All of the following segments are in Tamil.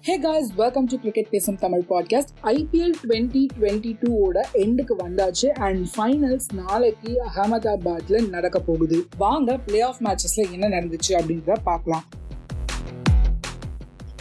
Hey guys welcome to cricket பேசும் Tamil podcast IPL twenty twenty டூவோட எண்டுக்கு வந்தாச்சு அண்ட் ஃபைனல்ஸ் நாளைக்கு அகமதாபாத்ல நடக்க போகுது. வாங்க பிளே ஆஃப் மேட்சஸ்ல என்ன நடந்துச்சு அப்படின்றத பார்க்கலாம்.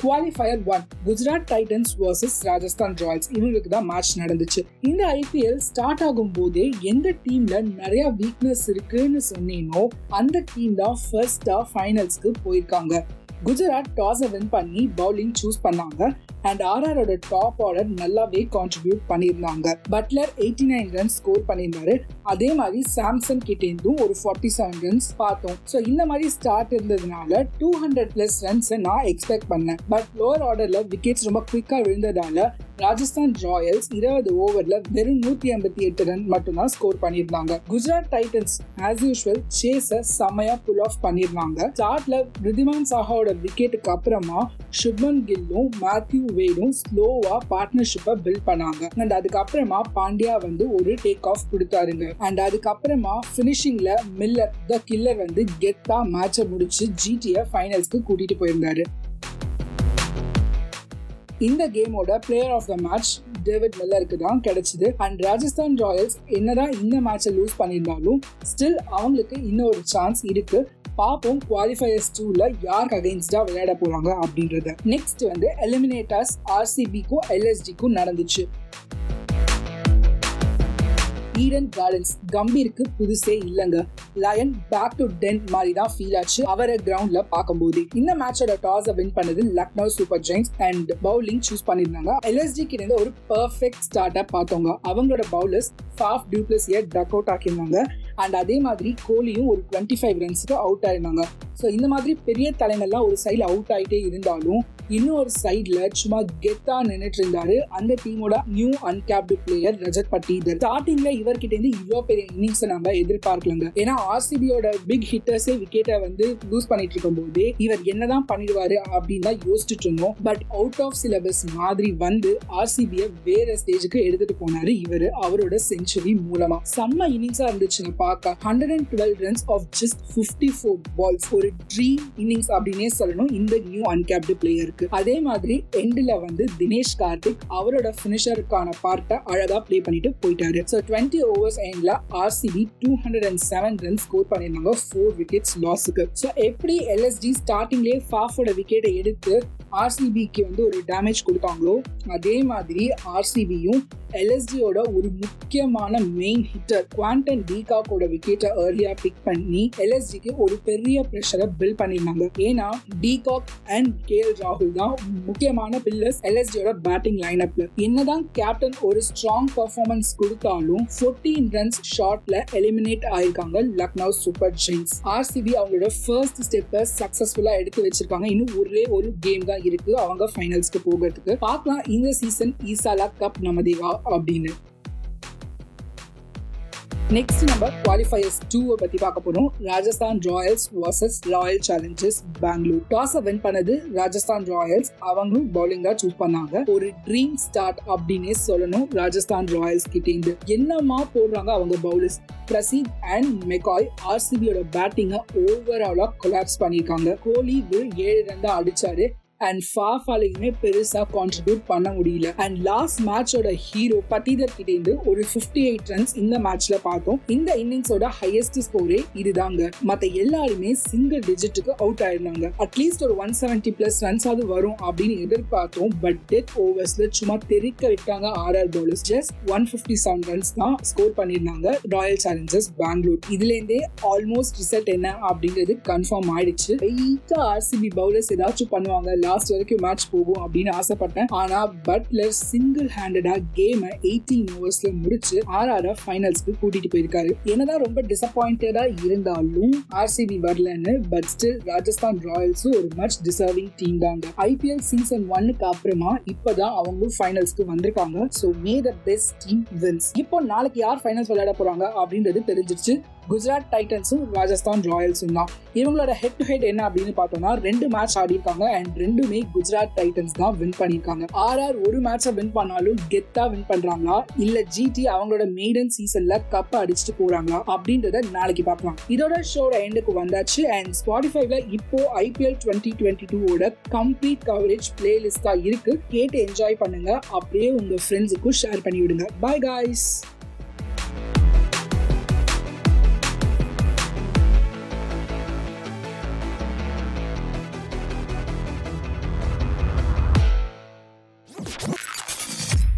Qualifier one Gujarat Titans versus Rajasthan Royals இவங்களுக்கு தான் மேட்ச் நடந்துச்சு. இந்த ஐபிஎல் ஸ்டார்ட் ஆகும் போதே எந்த டீம்ல நிறைய வீக்னஸ் இருக்குன்னு சொன்னீனோ அந்த டீம் தான் ஃபர்ஸ்டா ஃபைனல்ஸ்க்கு போயிருக்காங்க. குஜராத் டாஸை வின் பண்ணி பவுலிங் சூஸ் பண்ணாங்க. அண்ட் ஆர்ஆரோட டாப் ஆர்டர் நல்லாவே கான்ட்ரிபியூட் பண்ணியிருந்தாங்க. Buttler eighty nine runs score பண்ணியிருந்தாரு. அதே மாதிரி சாம்சங் கிட்டேருந்தும் ஒரு ஃபார்ட்டி செவன் ரன்ஸ் பார்த்தோம். ஸோ இந்த மாதிரி ஸ்டார்ட் இருந்ததுனால டூ ஹண்ட்ரட் பிளஸ் ரன்ஸை நான் எக்ஸ்பெக்ட் பண்ணேன். பட் லோவர் ஆர்டர்ல விக்கெட்ஸ் ரொம்ப குயிக்காக விழுந்ததால ராஜஸ்தான் ராயல்ஸ் இருபது ஓவர்ல வெறும் நூத்தி ஐம்பத்தி எட்டு ரன் மட்டும்தான் ஸ்கோர் பண்ணியிருந்தாங்க. Gujarat Titans as usual chase செம்மையா புல் ஆஃப் பண்ணியிருந்தாங்க. ஸ்டார்ட்ல ரிதிமான் சாஹாவோட விக்கெட்டுக்கு அப்புறமா சுப்மன் கில்லும் மேத்யூ வேடும் ஸ்லோவா பார்ட்னர்ஷிப்பை பில்ட் பண்ணாங்க. அண்ட் அதுக்கப்புறமா பாண்டியா வந்து ஒரு டேக் ஆஃப் கொடுத்தாருங்க. அண்ட் அதுக்கப்புறமா பினிஷிங்ல மில்லர் த கில்லர் வந்து கெத்தா மேட்சை முடிச்சு ஜிடிய ஃபைனல்ஸ்க்கு கூட்டிட்டு போயிருந்தாரு. இந்த கேமோட player of the match David மில்லருக்கு தான் கிடைச்சது. அண்ட் ராஜஸ்தான் ராயல்ஸ் என்னதான் இந்த மேட்சை லூஸ் பண்ணியிருந்தாலும் ஸ்டில் அவங்களுக்கு இன்னொரு சான்ஸ் இருக்கு. பார்ப்போம் குவாலிஃபயர்ஸ் டூல யாருக்கு அகைன்ஸ்டா விளையாட போறாங்க அப்படின்றத. நெக்ஸ்ட் வந்து எலிமினேட்டர்ஸ் ஆர்சிபிக்கும் எல்எஸ்டிக்கும் நடந்துச்சு. ஈடன் பேலன்ஸ் கம்பீருக்கு புதுசே இல்லங்க. லயன் பேக் டு டென் மாதிரி தான் ஃபீல் ஆச்சு. அவரை கிரவுண்ட்ல பார்க்கும்போது. இந்த மேட்சோட டாஸ் வின் பண்ணது Lucknow super giants and bowling choose பண்ணிருந்தாங்க எல்எஸ்டி கிட்ட ஒரு பர்ஃபெக்ட் ஸ்டார்டா பார்த்தவங்க. அவங்களோட பவுலர்ஸ் ஃபாஃப் டியூப்ளஸிய டக் அவுட் ஆக்கியிருந்தாங்க. அண்ட் அதே மாதிரி கோலியும் ஒரு டுவெண்ட்டி ஃபைவ் ரன்ஸுக்கு அவுட் ஆயிருந்தாங்க. ஸோ இந்த மாதிரி பெரிய தலைங்கள்லாம் ஒரு சைடில் அவுட் ஆகிட்டே இருந்தாலும் இன்னொரு சைடில் சும்மா கெத்தா நின்றுட்டு இருந்தாரு அந்த டீமோட new uncapped player Rajat Patidar. ஸ்டார்டிங்ல இவர்கிட்ட இருந்து இவ்வளோ பெரிய இன்னிங்ஸ் நம்ம எதிர்பார்க்கலங்க. ஏன்னா ஆர்சிபியோட பிக் ஹிட்டர்ஸே விக்கெட்டை வந்து லூஸ் பண்ணிட்டு இருக்கும் போதே இவர் என்னதான் பண்ணிடுவாரு அப்படின்னு தான் யோசிச்சுட்டு இருந்தோம். பட் அவுட் ஆஃப் சிலபஸ் மாதிரி வந்து ஆர்சிபியை வேற ஸ்டேஜுக்கு எடுத்துட்டு போனாரு இவர் அவரோட செஞ்சுரி மூலமா. செம்ம இன்னிங்ஸா இருந்துச்சுங்க பார்க்க. Hundred and twelve runs off just fifty four balls ஒரு ஒரு ட்ரீம் இன்னிங்ஸ் அப்படின்னே சொல்லணும். இந்த நியூ அன்கேப்டு பிளேயருக்கு அதே மாதிரி எண்ட்ல வந்து தினேஷ் கார்த்திக் அவரோட பினிஷருக்கான பார்ட்டை அழகா பிளே பண்ணிட்டு போயிட்டாரு. ஸோ டுவெண்ட்டி ஓவர்ஸ் எண்ட்ல RCB two hundred and seven run score பண்ணியிருந்தாங்க. ஃபோர் விக்கெட்ஸ் லாஸுக்கு ஸோ எப்படி எல்எஸ்டி ஸ்டார்டிங்லேயே ஃபாஃபோட விக்கெட்டை எடுத்து ஆர்சிபிக்கு வந்து ஒரு டேமேஜ் கொடுத்தாங்களோ அதே மாதிரி ஆர்சிபியும் எல்எஸ்டியோட ஒரு முக்கியமான மெயின் ஹிட்டர் குவாண்டன் டீகாக்கோட விக்கெட்டை ஏர்லியா பிக் பண்ணி எல்எஸ்டிக்கு ஒரு பெரிய ப்ரெஷரை பில்ட் பண்ணியிருந்தாங்க. ஏன்னா டீகாக் அண்ட் கே எல் ராகுல் தான் முக்கியமான பில்லர்ஸ் எல்எஸ்டியோட பேட்டிங் லைன் அப்ல என்னதான் கேப்டன் ஒரு ஸ்ட்ராங் பர்ஃபார்மன்ஸ் கொடுத்தாலும் ஃபோர்டீன் ரன்ஸ் ஷார்ட்ல எலிமினேட் ஆயிருக்காங்க லக்னோ சூப்பர் ஜெயின்ஸ் ஆர்சிபி அவங்களோட ஃபர்ஸ்ட் ஸ்டெப்பை சக்சஸ்ஃபுல்லாக எடுத்து வச்சிருக்காங்க. இன்னும் ஒரே ஒரு கேம் தான் இருக்கு. அவங்க ஃபைனல்ஸ்க்கு போகிறதுக்கு. பார்க்கலாம். இந்த சீசன் ஈசாலா கப் நமதேவா அப்படின்னு. நெக்ஸ்ட் நம்ம குவாலிஃபயர்ஸ் டூவை பத்தி பார்க்க போகிறோம் Rajasthan Royals versus Royal Challengers Bangalore. டாஸை win பண்ணது ராஜஸ்தான் ராயல்ஸ். அவங்களும் பவுலிங் தான் சூஸ் பண்ணாங்க. ஒரு ட்ரீம் ஸ்டார்ட் அப்படின்னே சொல்லணும் ராஜஸ்தான் ராயல்ஸ் கிட்டேந்து. என்னமா போடுறாங்க அவங்க பவுலர்ஸ் பிரசீத் அண்ட் மெகாய் ஆர்சிபியோட பேட்டிங்கை ஓவராலாக கொலாப்ஸ் பண்ணியிருக்காங்க. கோலி ஏழு ரன் தான் அடிச்சாரு. அண்ட் ஃபாஃபாலையுமே பெருசா கான்ட்ரிபியூட் பண்ண முடியல. அண்ட் லாஸ்ட் மேட்சோட ஹீரோ பட்டிதர் கிட்டேந்து ஒரு பிப்டி எயிட் ரன்ஸ் இந்த மேட்ச்ல பார்த்தோம். இந்த இன்னிங்ஸோட ஹையஸ்ட் ஸ்கோரே இதுதாங்க. மத்த எல்லாருமே சிங்கிள் டிஜிட்டுக்கு அவுட் ஆயிருந்தாங்க. அட்லீஸ்ட் ஒரு ஒன் செவன்டி பிளஸ் ரன்ஸ் அது வரும் அப்படின்னு எதிர்பார்த்தோம். பட் டெத் ஓவர்ஸ்ல சும்மா தெரிக்க விட்டாங்க RR bowlers just one fifty seven runs தான் ஸ்கோர் பண்ணியிருந்தாங்க ராயல் சேலஞ்சர்ஸ் பெங்களூர் இதுல இருந்தே ஆல்மோஸ்ட் ரிசல்ட் என்ன அப்படிங்கிறது கன்ஃபார்ம் ஆயிடுச்சு. ஆர்சிபி பவுலர்ஸ் ஏதாச்சும் பண்ணுவாங்க. லாஸ்ட் வரைக்கும் மேட்ச் போகும் அப்படின்னு ஆசைப்பட்டேன். ஆனா பட்லர் சிங்கிள் ஹேண்டடா கேமை எயிட்டீன் ஓவர்ஸ்ல முடிச்சு ஆர்ஆர் ஃபைனல்ஸ்க்கு கூட்டிட்டு போயிருக்காரு. என்னதான் ரொம்ப டிசப்பாயிண்டடா இருந்தாலும் ஆர்சிபி வரலன்னு பட் ஸ்டில் ராஜஸ்தான் ராயல்ஸும் ஒரு மச் டிசர்விங் டீம் தாங்க. ஐபிஎல் சீசன் ஒன்னுக்கு அப்புறமா இப்பதான் அவங்களும் ஃபைனல்ஸ்க்கு வந்திருக்காங்க. So may the best team wins இப்போ நாளைக்கு யார் ஃபைனல்ஸ் விளையாட போறாங்க அப்படின்றது தெரிஞ்சிருச்சு. குஜராத் டைட்டன்ஸும் ராஜஸ்தான் ராயல்ஸும் தான். இவங்களோட ஹெட் டு ஹெட் என்ன அப்படின்னு பார்த்தோம்னா ரெண்டு மேட்ச் ஆடி இருக்காங்க அண்ட் ரெண்டுமே குஜராத் டைட்டன்ஸ் தான் வின் பண்ணியிருக்காங்க. ஆர்ஆர் ஒரு மேட்சை வின் பண்ணாலும் கெத்தா வின் பண்றாங்களா? இல்ல ஜிடி அவங்களோட மெய்டன் சீசன்ல கப்பை அடிச்சுட்டு போறாங்களா? அப்படின்றத நாளைக்கு பார்க்கலாம். இதோட ஷோட எண்டுக்கு வந்தாச்சு அண்ட் ஸ்பாடிஃபைல இப்போ ஐபிஎல் டுவெண்ட்டி டுவெண்ட்டி டூவோட கம்ப்ளீட் கவரேஜ் பிளேலிஸ்டா இருக்கு. கேட்டு என்ஜாய் பண்ணுங்க. அப்படியே உங்க ஃப்ரெண்ட்ஸுக்கும் ஷேர் பண்ணி விடுங்க bye guys